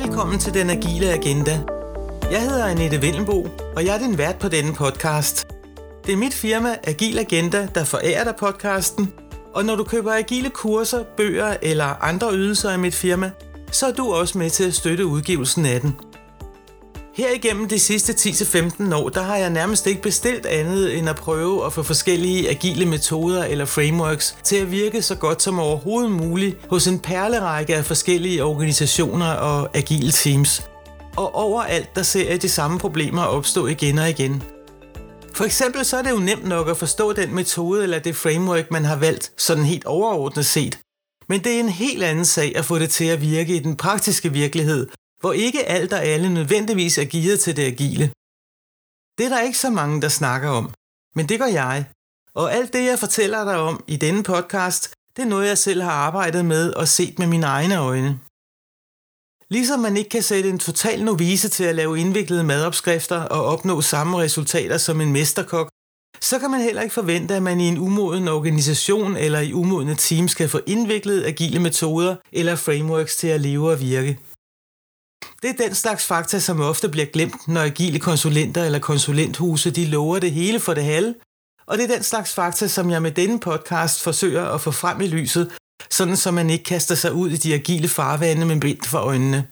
Velkommen til Den Agile Agenda. Jeg hedder Annette Vellenbo, og jeg er din vært på denne podcast. Det er mit firma Agil Agenda, der forærer dig podcasten, og når du køber agile kurser, bøger eller andre ydelser af mit firma, så er du også med til at støtte udgivelsen af den. Her igennem de sidste 10-15 år, der har jeg nærmest ikke bestilt andet end at prøve at få forskellige agile metoder eller frameworks til at virke så godt som overhovedet muligt hos en perlerække af forskellige organisationer og agile teams. Og overalt der ser jeg de samme problemer opstå igen og igen. For eksempel så er det jo nemt nok at forstå den metode eller det framework, man har valgt, sådan helt overordnet set. Men det er en helt anden sag at få det til at virke i den praktiske virkelighed, hvor ikke alt og alle nødvendigvis er gearet til det agile. Det er der ikke så mange, der snakker om, men det gør jeg. Og alt det, jeg fortæller dig om i denne podcast, det er noget, jeg selv har arbejdet med og set med mine egne øjne. Ligesom man ikke kan sætte en total novice til at lave indviklede madopskrifter og opnå samme resultater som en mesterkok, så kan man heller ikke forvente, at man i en umoden organisation eller i umodne teams kan få indviklet agile metoder eller frameworks til at leve og virke. Det er den slags fakta, som ofte bliver glemt, når agile konsulenter eller konsulenthuse de lover det hele for det halve, og det er den slags fakta, som jeg med denne podcast forsøger at få frem i lyset, sådan så man ikke kaster sig ud i de agile farvande med bind for øjnene.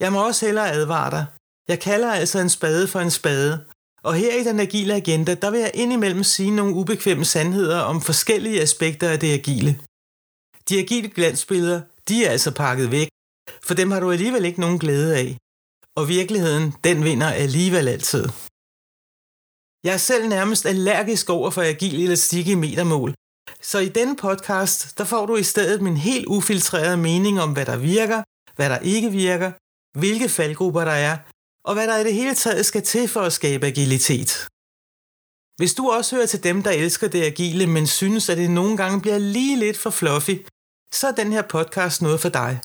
Jeg må også hellere advare dig. Jeg kalder altså en spade for en spade, og her i den agile agenda, der vil jeg indimellem sige nogle ubekvemme sandheder om forskellige aspekter af det agile. De agile glansbilleder, de er altså pakket væk, for dem har du alligevel ikke nogen glæde af. Og virkeligheden, den vinder alligevel altid. Jeg er selv nærmest allergisk over for agil elastik i metermål, så i denne podcast, der får du i stedet min helt ufiltrerede mening om, hvad der virker, hvad der ikke virker, hvilke faldgrupper der er, og hvad der i det hele taget skal til for at skabe agilitet. Hvis du også hører til dem, der elsker det agile, men synes, at det nogle gange bliver lige lidt for fluffy, så er den her podcast noget for dig.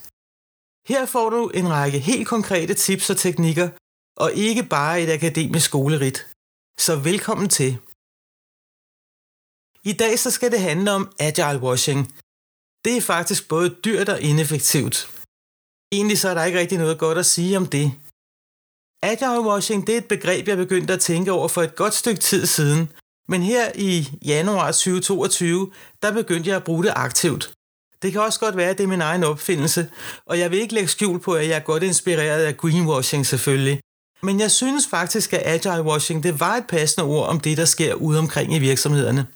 Her får du en række helt konkrete tips og teknikker, og ikke bare et akademisk skolerit. Så velkommen til. I dag så skal det handle om agile washing. Det er faktisk både dyrt og ineffektivt. Egentlig så er der ikke rigtig noget godt at sige om det. Agile washing det er et begreb, jeg begyndte at tænke over for et godt stykke tid siden, men her i januar 2022, der begyndte jeg at bruge det aktivt. Det kan også godt være, at det er min egen opfindelse, og jeg vil ikke lægge skjul på, at jeg er godt inspireret af greenwashing selvfølgelig. Men jeg synes faktisk, at agile washing det var et passende ord om det, der sker ude omkring i virksomhederne.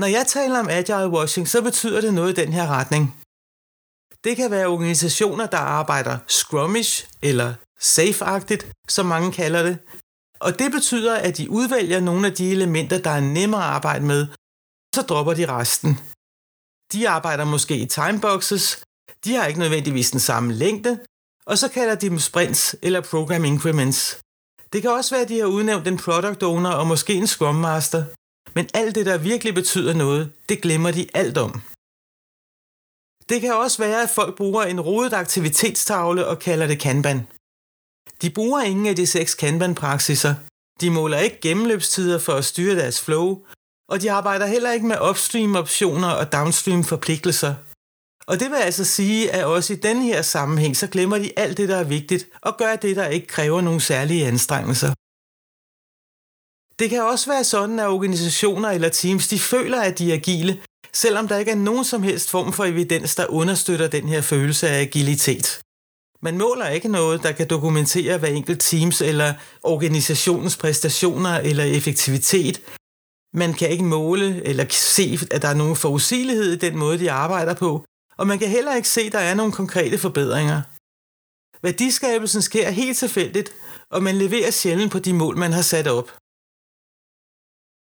Når jeg taler om agile washing, så betyder det noget i den her retning. Det kan være organisationer, der arbejder scrummish eller safe som mange kalder det. Og det betyder, at de udvælger nogle af de elementer, der er nemmere at arbejde med, så dropper de resten. De arbejder måske i timeboxes, de har ikke nødvendigvis den samme længde, og så kalder de dem sprints eller program increments. Det kan også være, at de har udnævnt en product owner og måske en scrum master, men alt det, der virkelig betyder noget, det glemmer de alt om. Det kan også være, at folk bruger en rodet aktivitetstavle og kalder det Kanban. De bruger ingen af de seks Kanban-praksiser. De måler ikke gennemløbstider for at styre deres flow, og de arbejder heller ikke med upstream-optioner og downstream-forpligtelser. Og det vil altså sige, at også i den her sammenhæng, så glemmer de alt det, der er vigtigt, og gør det, der ikke kræver nogen særlige anstrengelser. Det kan også være sådan, at organisationer eller teams, de føler, at de er agile, selvom der ikke er nogen som helst form for evidens, der understøtter den her følelse af agilitet. Man måler ikke noget, der kan dokumentere hver enkelt teams eller organisationens præstationer eller effektivitet. Man kan ikke måle eller se, at der er nogen forudsigelighed i den måde, de arbejder på, og man kan heller ikke se, at der er nogle konkrete forbedringer. Værdiskabelsen sker helt tilfældigt, og man leverer sjældent på de mål, man har sat op.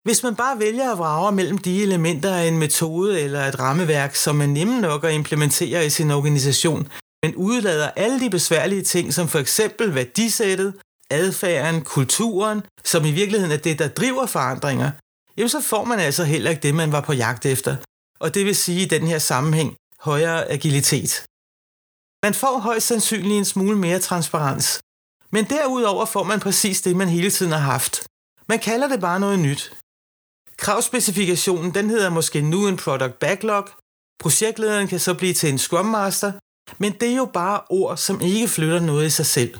Hvis man bare vælger at vrage mellem de elementer af en metode eller et rammeværk, som er nemme nok at implementere i sin organisation, men udlader alle de besværlige ting, som for eksempel værdisættet, adfærden, kulturen, som i virkeligheden er det, der driver forandringer, jamen så får man altså heller ikke det, man var på jagt efter. Og det vil sige i den her sammenhæng højere agilitet. Man får højst sandsynligt en smule mere transparens. Men derudover får man præcis det, man hele tiden har haft. Man kalder det bare noget nyt. Kravspecifikationen den hedder måske nu en product backlog. Projektlederen kan så blive til en Scrum Master, Men det er jo bare ord, som ikke flytter noget i sig selv.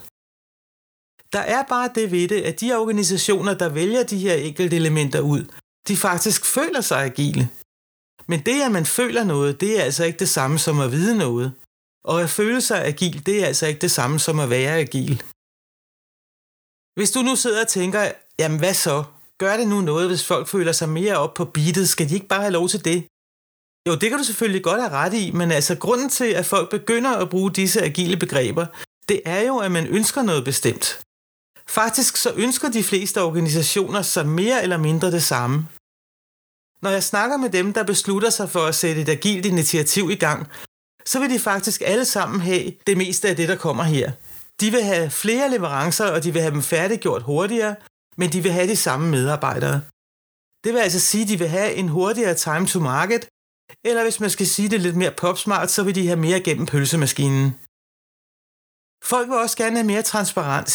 Der er bare det ved det, at de organisationer, der vælger de her enkelte elementer ud, de faktisk føler sig agile. Men det, at man føler noget, det er altså ikke det samme som at vide noget. Og at føle sig agil, det er altså ikke det samme som at være agil. Hvis du nu sidder og tænker, jamen hvad så? Gør det nu noget, hvis folk føler sig mere op på beatet? Skal de ikke bare have lov til det? Jo, det kan du selvfølgelig godt have ret i, men altså grunden til, at folk begynder at bruge disse agile begreber, det er jo, at man ønsker noget bestemt. Faktisk så ønsker de fleste organisationer sig mere eller mindre det samme. Når jeg snakker med dem, der beslutter sig for at sætte et agilt initiativ i gang, så vil de faktisk alle sammen have det meste af det, der kommer her. De vil have flere leverancer, og de vil have dem færdiggjort hurtigere, men de vil have de samme medarbejdere. Det vil altså sige, at de vil have en hurtigere time to market, eller hvis man skal sige det lidt mere popsmart, så vil de have mere gennem pølsemaskinen. Folk vil også gerne have mere transparens.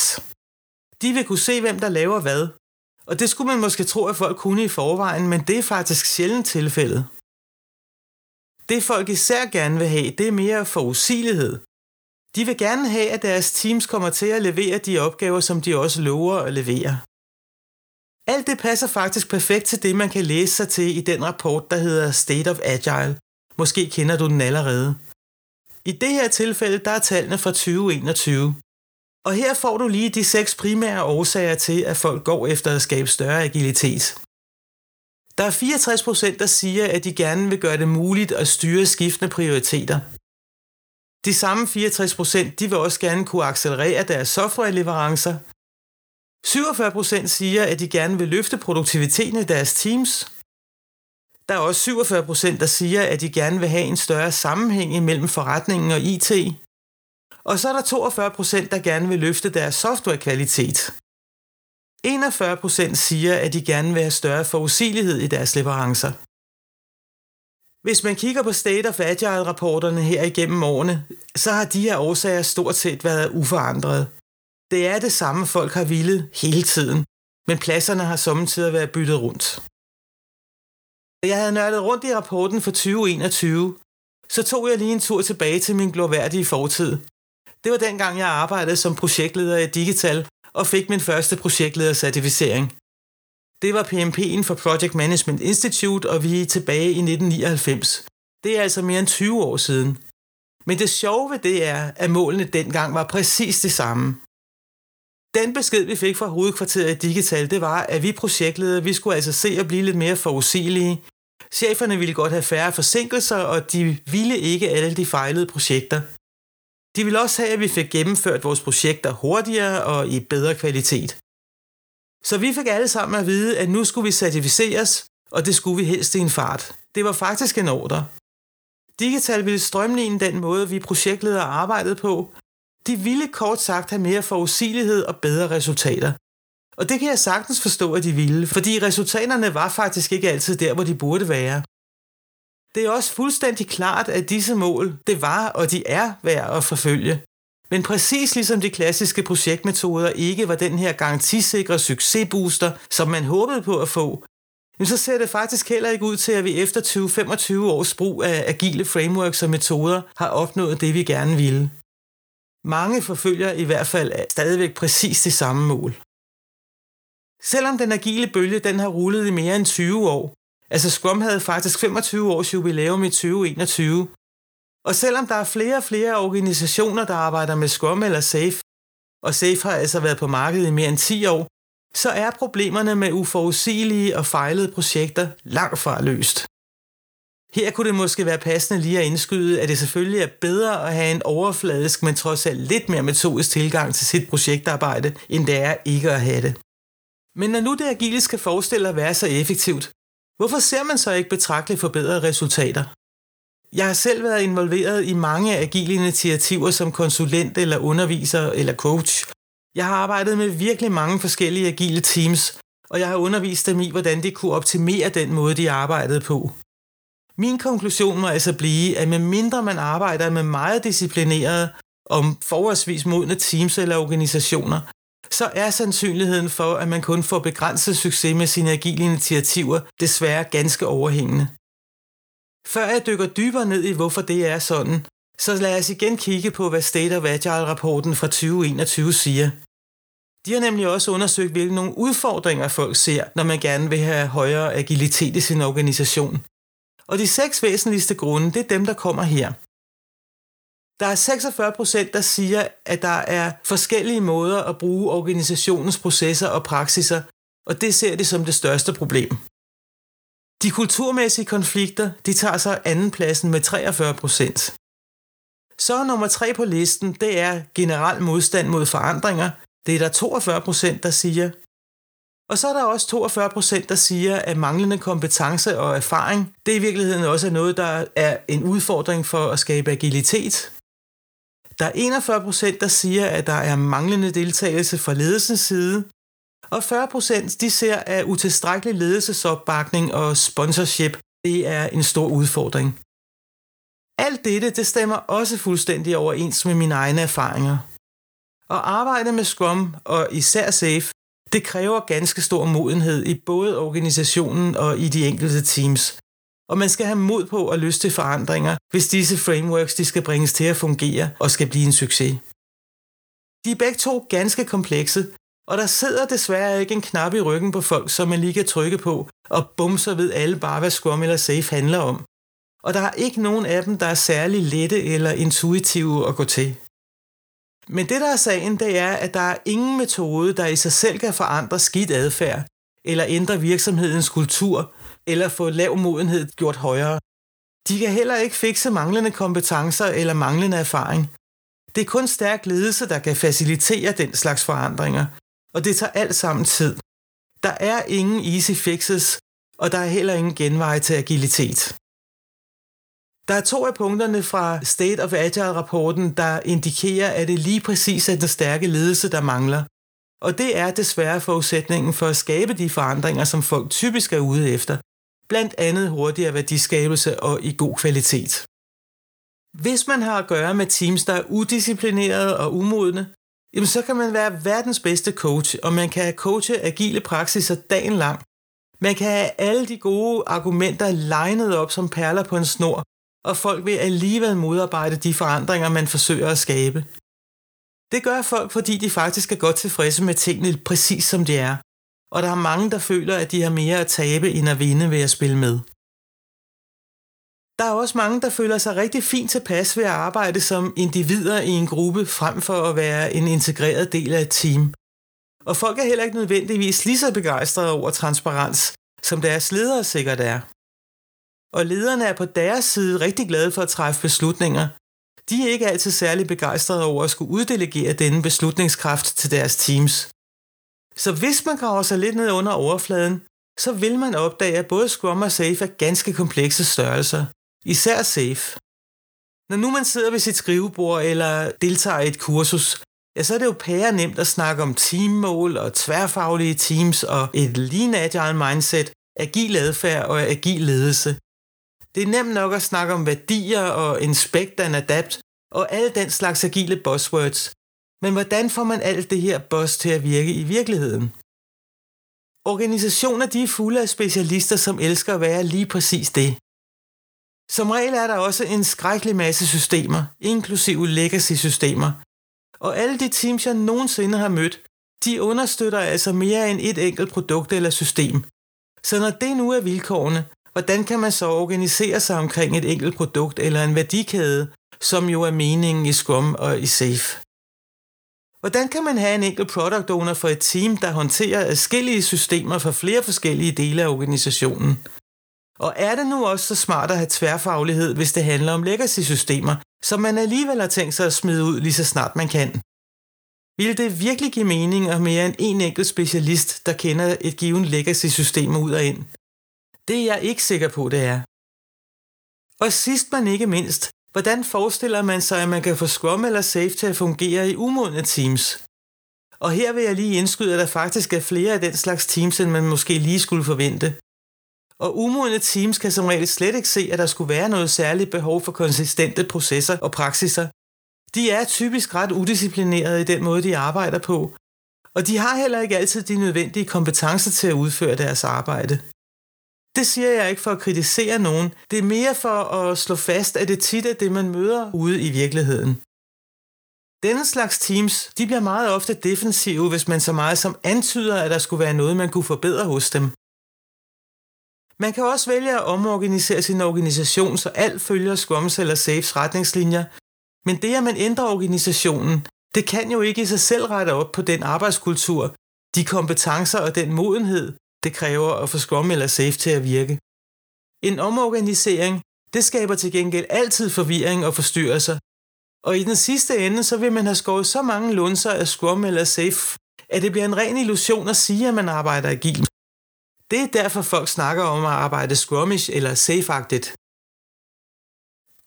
De vil kunne se, hvem der laver hvad. Og det skulle man måske tro, at folk kunne i forvejen, men det er faktisk sjældent tilfældet. Det folk især gerne vil have, det er mere forudsigelighed. De vil gerne have, at deres teams kommer til at levere de opgaver, som de også lover at levere. Alt det passer faktisk perfekt til det, man kan læse sig til i den rapport, der hedder State of Agile. Måske kender du den allerede. I det her tilfælde, der er tallene fra 2021. Og her får du lige de seks primære årsager til, at folk går efter at skabe større agilitet. Der er 64 procent, der siger, at de gerne vil gøre det muligt at styre skiftende prioriteter. De samme 64 procent, de vil også gerne kunne accelerere deres softwareleverancer. 47 procent siger, at de gerne vil løfte produktiviteten i deres teams. Der er også 47 procent, der siger, at de gerne vil have en større sammenhæng imellem forretningen og IT. Og så er der 42 procent, der gerne vil løfte deres softwarekvalitet. 41 procent siger, at de gerne vil have større forudsigelighed i deres leverancer. Hvis man kigger på State of Agile-rapporterne her igennem årene, så har de her årsager stort set været uforandrede. Det er det samme, folk har villet hele tiden, men pladserne har samtidig været byttet rundt. Jeg havde nørdet rundt i rapporten for 2021, så tog jeg lige en tur tilbage til min glorværdige fortid. Det var dengang, jeg arbejdede som projektleder i Digital og fik min første projektledercertificering. Det var PMP'en for Project Management Institute, og vi er tilbage i 1999. Det er altså mere end 20 år siden. Men det sjove ved det er, at målene dengang var præcis det samme. Den besked, vi fik fra hovedkvarteret i Digital, det var, at vi projektledere, vi skulle altså se at blive lidt mere forudsigelige. Cheferne ville godt have færre forsinkelser, og de ville ikke alle de fejlede projekter. De ville også have, at vi fik gennemført vores projekter hurtigere og i bedre kvalitet. Så vi fik alle sammen at vide, at nu skulle vi certificeres, og det skulle vi helst i en fart. Det var faktisk en ordre. Digital ville strømligne den måde, vi projektledere arbejdede på. De ville kort sagt have mere forudsigelighed og bedre resultater. Og det kan jeg sagtens forstå, at de ville, fordi resultaterne var faktisk ikke altid der, hvor de burde være. Det er også fuldstændig klart, at disse mål, det var og de er værd at forfølge. Men præcis ligesom de klassiske projektmetoder ikke var den her garantisikre succesbooster, som man håbede på at få, så ser det faktisk heller ikke ud til, at vi efter 20-25 års brug af agile frameworks og metoder har opnået det, vi gerne ville. Mange forfølger i hvert fald stadigvæk præcis det samme mål. Selvom den agile bølge den har rullet i mere end 20 år, Altså Scrum havde faktisk 25 års jubilæum i 2021. Og selvom der er flere og flere organisationer, der arbejder med Scrum eller Safe, og Safe har altså været på markedet i mere end 10 år, så er problemerne med uforudsigelige og fejlede projekter langt fra løst. Her kunne det måske være passende lige at indskyde, at det selvfølgelig er bedre at have en overfladisk, men trods alt lidt mere metodisk tilgang til sit projektarbejde, end det er ikke at have det. Men når nu det agile skal forestille at være så effektivt, Hvorfor ser man så ikke betragteligt forbedrede resultater? Jeg har selv været involveret i mange agile initiativer som konsulent eller underviser eller coach. Jeg har arbejdet med virkelig mange forskellige agile teams, og jeg har undervist dem i, hvordan de kunne optimere den måde, de arbejdede på. Min konklusion må altså blive, at med mindre man arbejder med meget disciplinerede og forholdsvis modne teams eller organisationer, så er sandsynligheden for, at man kun får begrænset succes med sine agile initiativer desværre ganske overhængende. Før jeg dykker dybere ned i, hvorfor det er sådan, Så lad os igen kigge på, hvad State of Agile-rapporten fra 2021 siger. De har nemlig også undersøgt, hvilke nogle udfordringer folk ser, når man gerne vil have højere agilitet i sin organisation. Og de seks væsentligste grunde, det er dem, der kommer her. Der er 46 procent, der siger, at der er forskellige måder at bruge organisationens processer og praksiser, og det ser de som det største problem. De kulturmæssige konflikter, de tager sig andenpladsen med 43 procent. Så nummer tre på listen, det er generel modstand mod forandringer. Det er der 42 procent, der siger. Og så er der også 42 procent, der siger, at manglende kompetence og erfaring, det i virkeligheden også er noget, der er en udfordring for at skabe agilitet. Der er 41 procent, der siger, at der er manglende deltagelse fra ledelsens side, og 40 procent de ser, at utilstrækkelig ledelsesopbakning og sponsorship det er en stor udfordring. Alt dette det stemmer også fuldstændig overens med mine egne erfaringer. At arbejde med Scrum og især Safe, det kræver ganske stor modenhed i både organisationen og i de enkelte teams. Og man skal have mod på at lyst til forandringer, hvis disse frameworks de skal bringes til at fungere og skal blive en succes. De er begge to ganske komplekse, og der sidder desværre ikke en knap i ryggen på folk, som man lige kan trykke på, og bum, så ved alle bare, hvad Scrum eller Safe handler om. Og der er ikke nogen af dem, der er særlig lette eller intuitive at gå til. Men det, der er sagen, det er, at der er ingen metode, der i sig selv kan forandre skidt adfærd, eller ændre virksomhedens kultur, eller få lav modenhed gjort højere. De kan heller ikke fikse manglende kompetencer eller manglende erfaring. Det er kun stærk ledelse, der kan facilitere den slags forandringer, og det tager alt sammen tid. Der er ingen easy fixes, og der er heller ingen genveje til agilitet. Der er to af punkterne fra State of Agile-rapporten, der indikerer, at det lige præcis er den stærke ledelse, der mangler. Og det er desværre forudsætningen for at skabe de forandringer, som folk typisk er ude efter. Blandt andet hurtigere værdiskabelse og i god kvalitet. Hvis man har at gøre med teams, der er udisciplinerede og umodne, jamen så kan man være verdens bedste coach, og man kan coache agile praksiser dagen lang. Man kan have alle de gode argumenter legnet op som perler på en snor, og folk vil alligevel modarbejde de forandringer, man forsøger at skabe. Det gør folk, fordi de faktisk er godt tilfredse med tingene præcis som de er, og der er mange, der føler, at de har mere at tabe end at vinde ved at spille med. Der er også mange, der føler sig rigtig fint tilpas ved at arbejde som individer i en gruppe, frem for at være en integreret del af et team. Og folk er heller ikke nødvendigvis lige så begejstrede over transparens, som deres ledere sikkert er og lederne er på deres side rigtig glade for at træffe beslutninger. De er ikke altid særlig begejstrede over at skulle uddelegere denne beslutningskraft til deres teams. Så hvis man graver sig lidt ned under overfladen, så vil man opdage, at både Scrum og Safe er ganske komplekse størrelser. Især Safe. Når nu man sidder ved sit skrivebord eller deltager i et kursus, ja, så er det jo pære nemt at snakke om teammål og tværfaglige teams og et lean agile mindset, agil adfærd og agil ledelse. Det er nemt nok at snakke om værdier og inspect and adapt og alle den slags agile buzzwords. Men hvordan får man alt det her boss til at virke i virkeligheden? Organisationer de er fulde af specialister, som elsker at være lige præcis det. Som regel er der også en skrækkelig masse systemer, inklusive legacy-systemer. Og alle de teams, jeg nogensinde har mødt, de understøtter altså mere end et enkelt produkt eller system. Så når det nu er vilkårene, hvordan kan man så organisere sig omkring et enkelt produkt eller en værdikæde, som jo er meningen i Scrum og i Safe? Hvordan kan man have en enkelt product owner for et team, der håndterer forskellige systemer for flere forskellige dele af organisationen? Og er det nu også så smart at have tværfaglighed, hvis det handler om legacy-systemer, som man alligevel har tænkt sig at smide ud lige så snart man kan? Vil det virkelig give mening at mere end en enkelt specialist, der kender et givet legacy-system ud og ind? Det er jeg ikke sikker på, det er. Og sidst men ikke mindst, hvordan forestiller man sig, at man kan få Scrum eller Safe til at fungere i umodne teams? Og her vil jeg lige indskyde, at der faktisk er flere af den slags teams, end man måske lige skulle forvente. Og umodne teams kan som regel slet ikke se, at der skulle være noget særligt behov for konsistente processer og praksiser. De er typisk ret udisciplinerede i den måde, de arbejder på, og de har heller ikke altid de nødvendige kompetencer til at udføre deres arbejde. Det siger jeg ikke for at kritisere nogen. Det er mere for at slå fast, at det tit er det, man møder ude i virkeligheden. Denne slags teams, de bliver meget ofte defensive, hvis man så meget som antyder, at der skulle være noget, man kunne forbedre hos dem. Man kan også vælge at omorganisere sin organisation, så alt følger Scrums eller Safes retningslinjer, men det, at man ændrer organisationen, det kan jo ikke i sig selv rette op på den arbejdskultur, de kompetencer og den modenhed, det kræver at få Scrum eller Safe til at virke. En omorganisering, det skaber til gengæld altid forvirring og forstyrrelser, og i den sidste ende, så vil man have skåret så mange lunser af Scrum eller Safe, at det bliver en ren illusion at sige, at man arbejder agilt. Det er derfor folk snakker om at arbejde Scrumish eller safe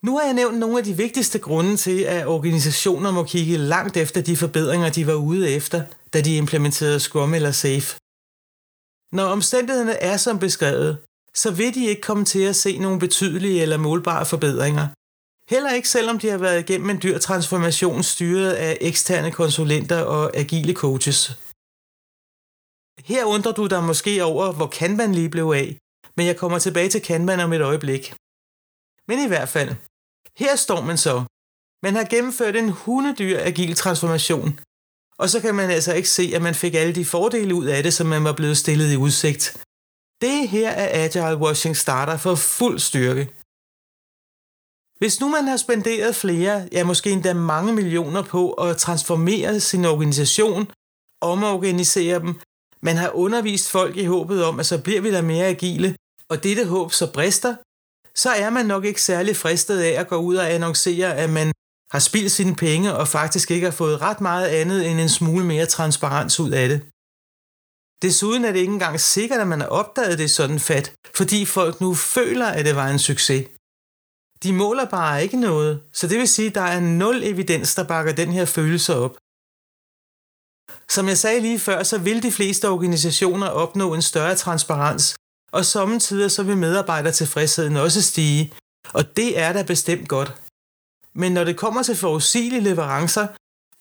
Nu har jeg nævnt nogle af de vigtigste grunde til, at organisationer må kigge langt efter de forbedringer, de var ude efter, da de implementerede Scrum eller Safe. Når omstændighederne er som beskrevet, så vil de ikke komme til at se nogle betydelige eller målbare forbedringer. Heller ikke selvom de har været igennem en dyr transformation styret af eksterne konsulenter og agile coaches. Her undrer du dig måske over, hvor Kanban lige blev af, men jeg kommer tilbage til Kanban om et øjeblik. Men i hvert fald, her står man så. Man har gennemført en hundedyr agil transformation, og så kan man altså ikke se, at man fik alle de fordele ud af det, som man var blevet stillet i udsigt. Det her er Agile Washing starter for fuld styrke. Hvis nu man har spenderet flere, ja måske endda mange millioner på at transformere sin organisation, omorganisere dem, man har undervist folk i håbet om, at så bliver vi da mere agile, og dette håb så brister, så er man nok ikke særlig fristet af at gå ud og annoncere, at man har spildt sine penge og faktisk ikke har fået ret meget andet end en smule mere transparens ud af det. Desuden er det ikke engang sikkert, at man har opdaget det sådan fat, fordi folk nu føler, at det var en succes. De måler bare ikke noget, så det vil sige, at der er nul evidens, der bakker den her følelse op. Som jeg sagde lige før, så vil de fleste organisationer opnå en større transparens, og samtidig så vil medarbejdertilfredsheden også stige, og det er da bestemt godt. Men når det kommer til forudsigelige leverancer,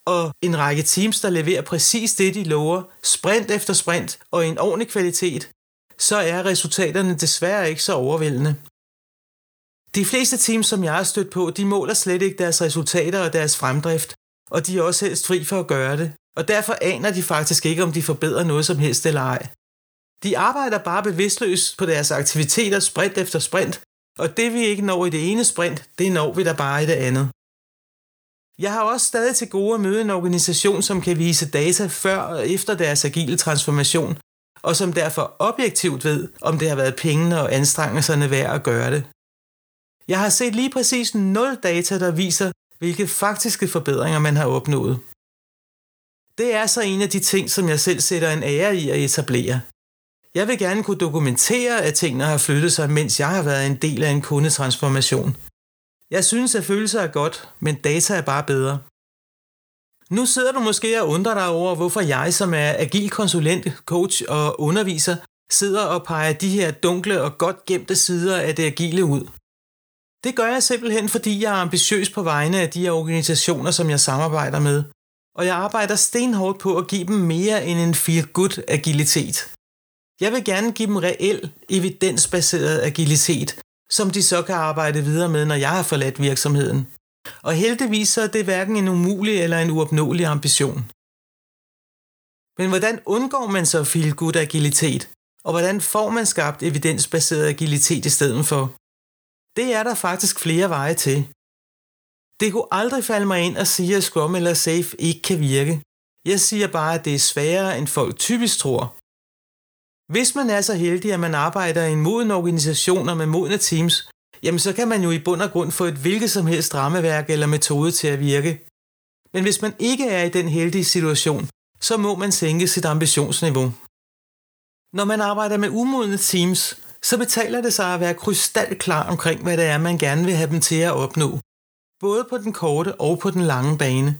og en række teams, der leverer præcis det, de lover, sprint efter sprint og i en ordentlig kvalitet, så er resultaterne desværre ikke så overvældende. De fleste teams, som jeg har stødt på, de måler slet ikke deres resultater og deres fremdrift, og de er også helst fri for at gøre det, og derfor aner de faktisk ikke, om de forbedrer noget som helst eller ej. De arbejder bare bevidstløst på deres aktiviteter sprint efter sprint, og det vi ikke når i det ene sprint, det når vi der bare i det andet. Jeg har også stadig til gode at møde en organisation, som kan vise data før og efter deres agile transformation, og som derfor objektivt ved, om det har været pengene og anstrengelserne værd at gøre det. Jeg har set lige præcis 0 data, der viser, hvilke faktiske forbedringer man har opnået. Det er så en af de ting, som jeg selv sætter en ære i at etablere. Jeg vil gerne kunne dokumentere, at tingene har flyttet sig, mens jeg har været en del af en kundetransformation. Jeg synes, at følelser er godt, men data er bare bedre. Nu sidder du måske og undrer dig over, hvorfor jeg, som er agil konsulent, coach og underviser, sidder og peger de her dunkle og godt gemte sider af det agile ud. Det gør jeg simpelthen, fordi jeg er ambitiøs på vegne af de organisationer, som jeg samarbejder med, og jeg arbejder stenhårdt på at give dem mere end en feel-good agilitet. Jeg vil gerne give dem reel, evidensbaseret agilitet, som de så kan arbejde videre med, når jeg har forladt virksomheden. Og heldigvis så er det hverken en umulig eller en uopnåelig ambition. Men hvordan undgår man så feel good agilitet? Og hvordan får man skabt evidensbaseret agilitet i stedet for? Det er der faktisk flere veje til. Det kunne aldrig falde mig ind at sige, at Scrum eller Safe ikke kan virke. Jeg siger bare, at det er sværere, end folk typisk tror. Hvis man er så heldig, at man arbejder i en moden organisation og med modne teams, jamen så kan man jo i bund og grund få et hvilket som helst rammeværk eller metode til at virke. Men hvis man ikke er i den heldige situation, så må man sænke sit ambitionsniveau. Når man arbejder med umodne teams, så betaler det sig at være krystalklar omkring, hvad det er, man gerne vil have dem til at opnå. Både på den korte og på den lange bane.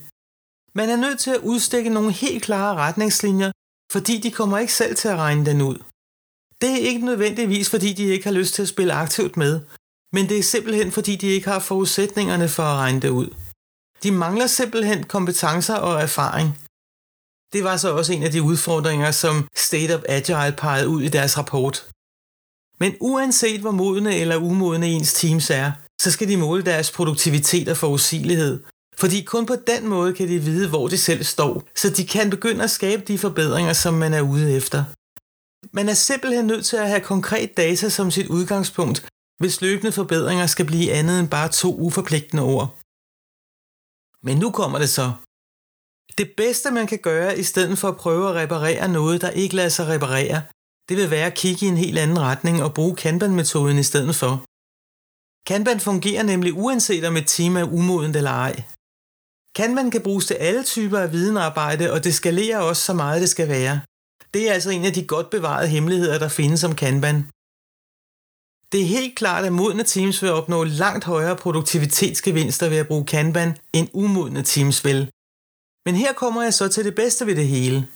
Man er nødt til at udstikke nogle helt klare retningslinjer, fordi de kommer ikke selv til at regne den ud. Det er ikke nødvendigvis, fordi de ikke har lyst til at spille aktivt med, men det er simpelthen, fordi de ikke har forudsætningerne for at regne det ud. De mangler simpelthen kompetencer og erfaring. Det var så også en af de udfordringer, som State of Agile pegede ud i deres rapport. Men uanset hvor modne eller umodne ens teams er, så skal de måle deres produktivitet og forudsigelighed. Fordi kun på den måde kan de vide, hvor de selv står, så de kan begynde at skabe de forbedringer, som man er ude efter. Man er simpelthen nødt til at have konkret data som sit udgangspunkt, hvis løbende forbedringer skal blive andet end bare to uforpligtende ord. Men nu kommer det så. Det bedste man kan gøre, i stedet for at prøve at reparere noget, der ikke lader sig reparere, det vil være at kigge i en helt anden retning og bruge Kanban-metoden i stedet for. Kanban fungerer nemlig uanset om et team er umodent eller ej. Kanban kan bruges til alle typer af videnarbejde, og det skalerer også så meget det skal være. Det er altså en af de godt bevarede hemmeligheder, der findes om Kanban. Det er helt klart, at modne teams vil opnå langt højere produktivitetsgevinster ved at bruge Kanban, end umodne teams vil. Men her kommer jeg så til det bedste ved det hele.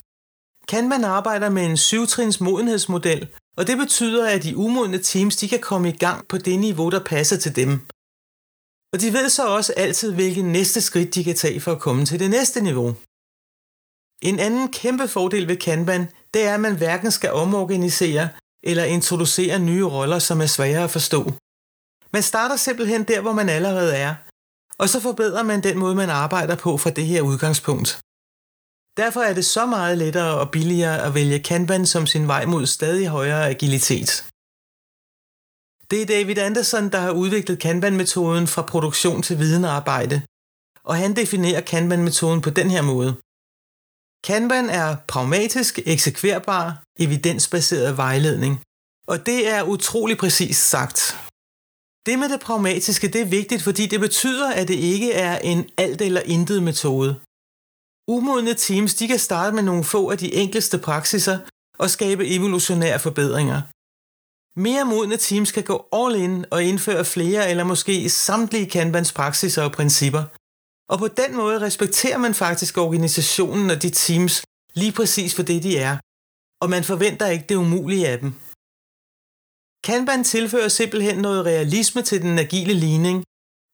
Kanban arbejder med en syvtrins modenhedsmodel, og det betyder, at de umodne teams de kan komme i gang på det niveau, der passer til dem. Og de ved så også altid, hvilke næste skridt de kan tage for at komme til det næste niveau. En anden kæmpe fordel ved Kanban, det er, at man hverken skal omorganisere eller introducere nye roller, som er svære at forstå. Man starter simpelthen der, hvor man allerede er, og så forbedrer man den måde, man arbejder på fra det her udgangspunkt. Derfor er det så meget lettere og billigere at vælge Kanban som sin vej mod stadig højere agilitet. Det er David Anderson, der har udviklet Kanban-metoden fra produktion til videnarbejde, og han definerer Kanban-metoden på den her måde. Kanban er pragmatisk, eksekverbar, evidensbaseret vejledning, og det er utrolig præcist sagt. Det med det pragmatiske, det er vigtigt, fordi det betyder, at det ikke er en alt eller intet metode. Umodne teams de kan starte med nogle få af de enkleste praksiser og skabe evolutionære forbedringer. Mere modne teams kan gå all in og indføre flere eller måske samtlige Kanbans praksiser og principper. Og på den måde respekterer man faktisk organisationen og de teams lige præcis for det de er, og man forventer ikke det umulige af dem. Kanban tilfører simpelthen noget realisme til den agile ligning,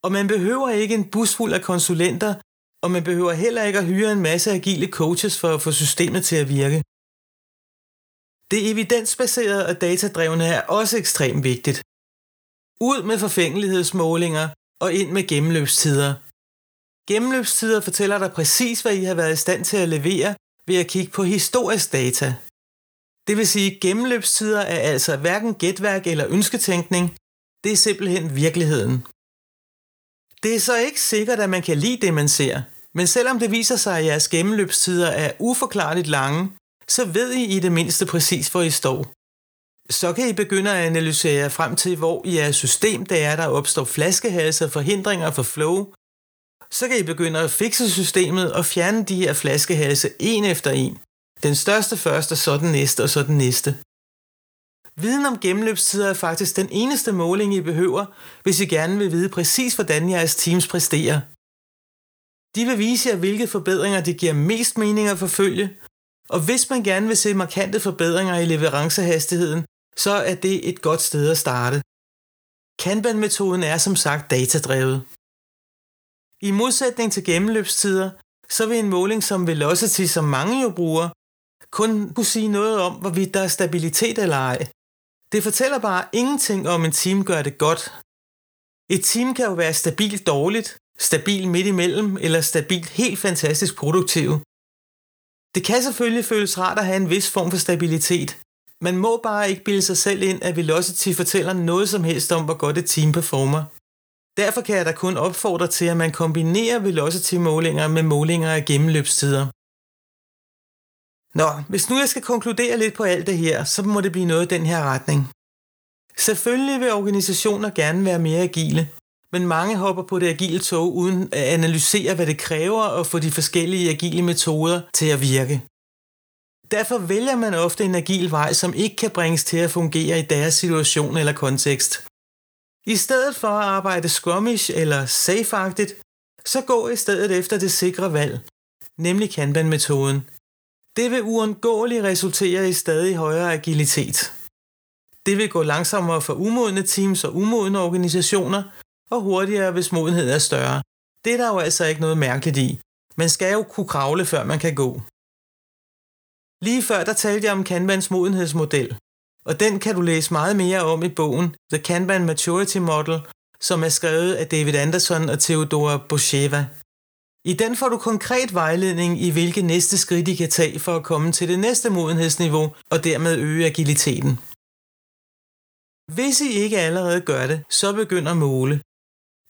og man behøver ikke en bus fuld af konsulenter, og man behøver heller ikke at hyre en masse agile coaches for at få systemet til at virke. Det evidensbaserede og datadrevne er også ekstremt vigtigt. Ud med forfængelighedsmålinger og ind med gennemløbstider. Gennemløbstider fortæller dig præcis, hvad I har været i stand til at levere ved at kigge på historisk data. Det vil sige, at gennemløbstider er altså hverken gætværk eller ønsketænkning. Det er simpelthen virkeligheden. Det er så ikke sikkert, at man kan lide det, man ser. Men selvom det viser sig, at jeres gennemløbstider er uforklarligt lange, så ved I i det mindste præcis, hvor I står. Så kan I begynde at analysere frem til, hvor i jeres system det er, der opstår flaskehalse og forhindringer for flow. Så kan I begynde at fikse systemet og fjerne de her flaskehalse en efter en. Den største først, og så den næste, og så den næste. Viden om gennemløbstider er faktisk den eneste måling, I behøver, hvis I gerne vil vide præcis, hvordan jeres teams præsterer. De vil vise jer, hvilke forbedringer det giver mest mening at forfølge, og hvis man gerne vil se markante forbedringer i leverancehastigheden, så er det et godt sted at starte. Kanban-metoden er som sagt datadrevet. I modsætning til gennemløbstider, så vil en måling som velocity, som mange jo bruger, kun kunne sige noget om, hvorvidt der er stabilitet eller ej. Det fortæller bare ingenting om, en team gør det godt. Et team kan jo være stabilt dårligt, stabilt midt imellem eller stabilt helt fantastisk produktiv. Det kan selvfølgelig føles rart at have en vis form for stabilitet. Man må bare ikke bilde sig selv ind, at Velocity fortæller noget som helst om, hvor godt et team performer. Derfor kan jeg da kun opfordre til, at man kombinerer velocity-målinger med målinger af gennemløbstider. Nå, hvis nu jeg skal konkludere lidt på alt det her, så må det blive noget i den her retning. Selvfølgelig vil organisationer gerne være mere agile, men mange hopper på det agile tog uden at analysere, hvad det kræver at få de forskellige agile metoder til at virke. Derfor vælger man ofte en agil vej, som ikke kan bringes til at fungere i deres situation eller kontekst. I stedet for at arbejde scrummish eller safe så gå i stedet efter det sikre valg, nemlig Kanban-metoden. Det vil uundgåeligt resultere i stadig højere agilitet. Det vil gå langsommere for umodne teams og umodne organisationer, og hurtigere, hvis modenheden er større. Det er der jo altså ikke noget mærkeligt i. Man skal jo kunne kravle, før man kan gå. Lige før der talte jeg om Kanbans modenhedsmodel. og den kan du læse meget mere om i bogen The Kanban Maturity Model, som er skrevet af David Anderson og Theodora Bosheva. I den får du konkret vejledning i, hvilke næste skridt I kan tage for at komme til det næste modenhedsniveau og dermed øge agiliteten. Hvis I ikke allerede gør det, så begynd at måle.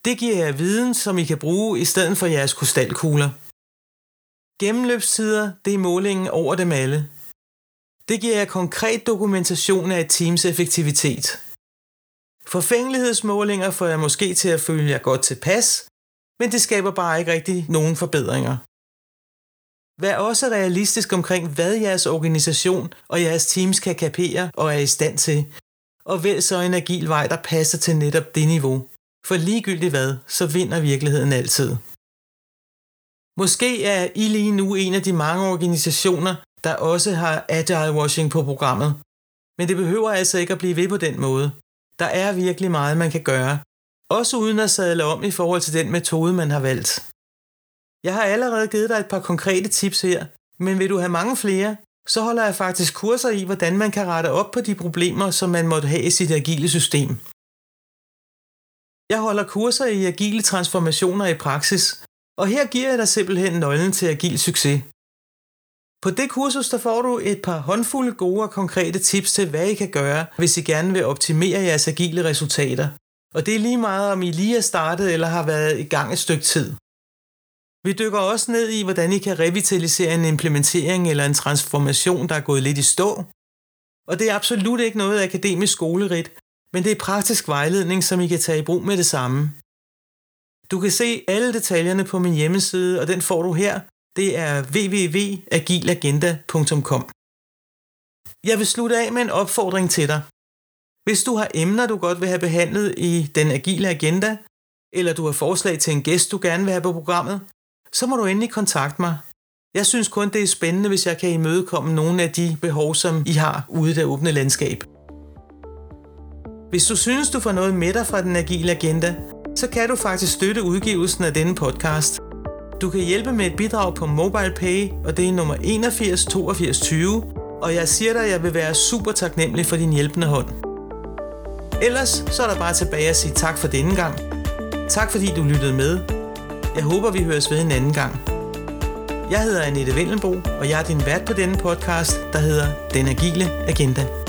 Det giver jer viden, som I kan bruge i stedet for jeres krystalkugler. Gennemløbstider, det er målingen over dem alle. Det giver jer konkret dokumentation af et teams effektivitet. Forfængelighedsmålinger får jeg måske til at føle jer godt tilpas, men det skaber bare ikke rigtig nogen forbedringer. Vær også realistisk omkring, hvad jeres organisation og jeres teams kan kapere og er i stand til, og vælg så en agil vej, der passer til netop det niveau. For ligegyldigt hvad, så vinder virkeligheden altid. Måske er I lige nu en af de mange organisationer, der også har agile washing på programmet. Men det behøver altså ikke at blive ved på den måde. Der er virkelig meget, man kan gøre, også uden at sadle om i forhold til den metode, man har valgt. Jeg har allerede givet dig et par konkrete tips her, men vil du have mange flere, så holder jeg faktisk kurser i, hvordan man kan rette op på de problemer, som man måtte have i sit agile system. Jeg holder kurser i agile transformationer i praksis, og her giver jeg dig simpelthen nøglen til agil succes. På det kursus der får du et par håndfulde gode og konkrete tips til, hvad I kan gøre, hvis I gerne vil optimere jeres agile resultater. Og det er lige meget, om I lige er startet eller har været i gang et stykke tid. Vi dykker også ned i, hvordan I kan revitalisere en implementering eller en transformation, der er gået lidt i stå. Og det er absolut ikke noget akademisk skolerit, men det er praktisk vejledning, som I kan tage i brug med det samme. Du kan se alle detaljerne på min hjemmeside, og den får du her. Det er www.agilagenda.com. Jeg vil slutte af med en opfordring til dig. Hvis du har emner, du godt vil have behandlet i den agile agenda, eller du har forslag til en gæst, du gerne vil have på programmet, så må du endelig kontakte mig. Jeg synes kun, det er spændende, hvis jeg kan imødekomme nogle af de behov, som I har ude i det åbne landskab. Hvis du synes, du får noget med dig fra den agile agenda, så kan du faktisk støtte udgivelsen af denne podcast. Du kan hjælpe med et bidrag på MobilePay, og det er nummer 81 82 20, og jeg siger dig, at jeg vil være super taknemmelig for din hjælpende hånd. Ellers så er der bare tilbage at sige tak for denne gang. Tak fordi du lyttede med. Jeg håber, vi høres ved en anden gang. Jeg hedder Annette Vindelbo, og jeg er din vært på denne podcast, der hedder Den Agile Agenda.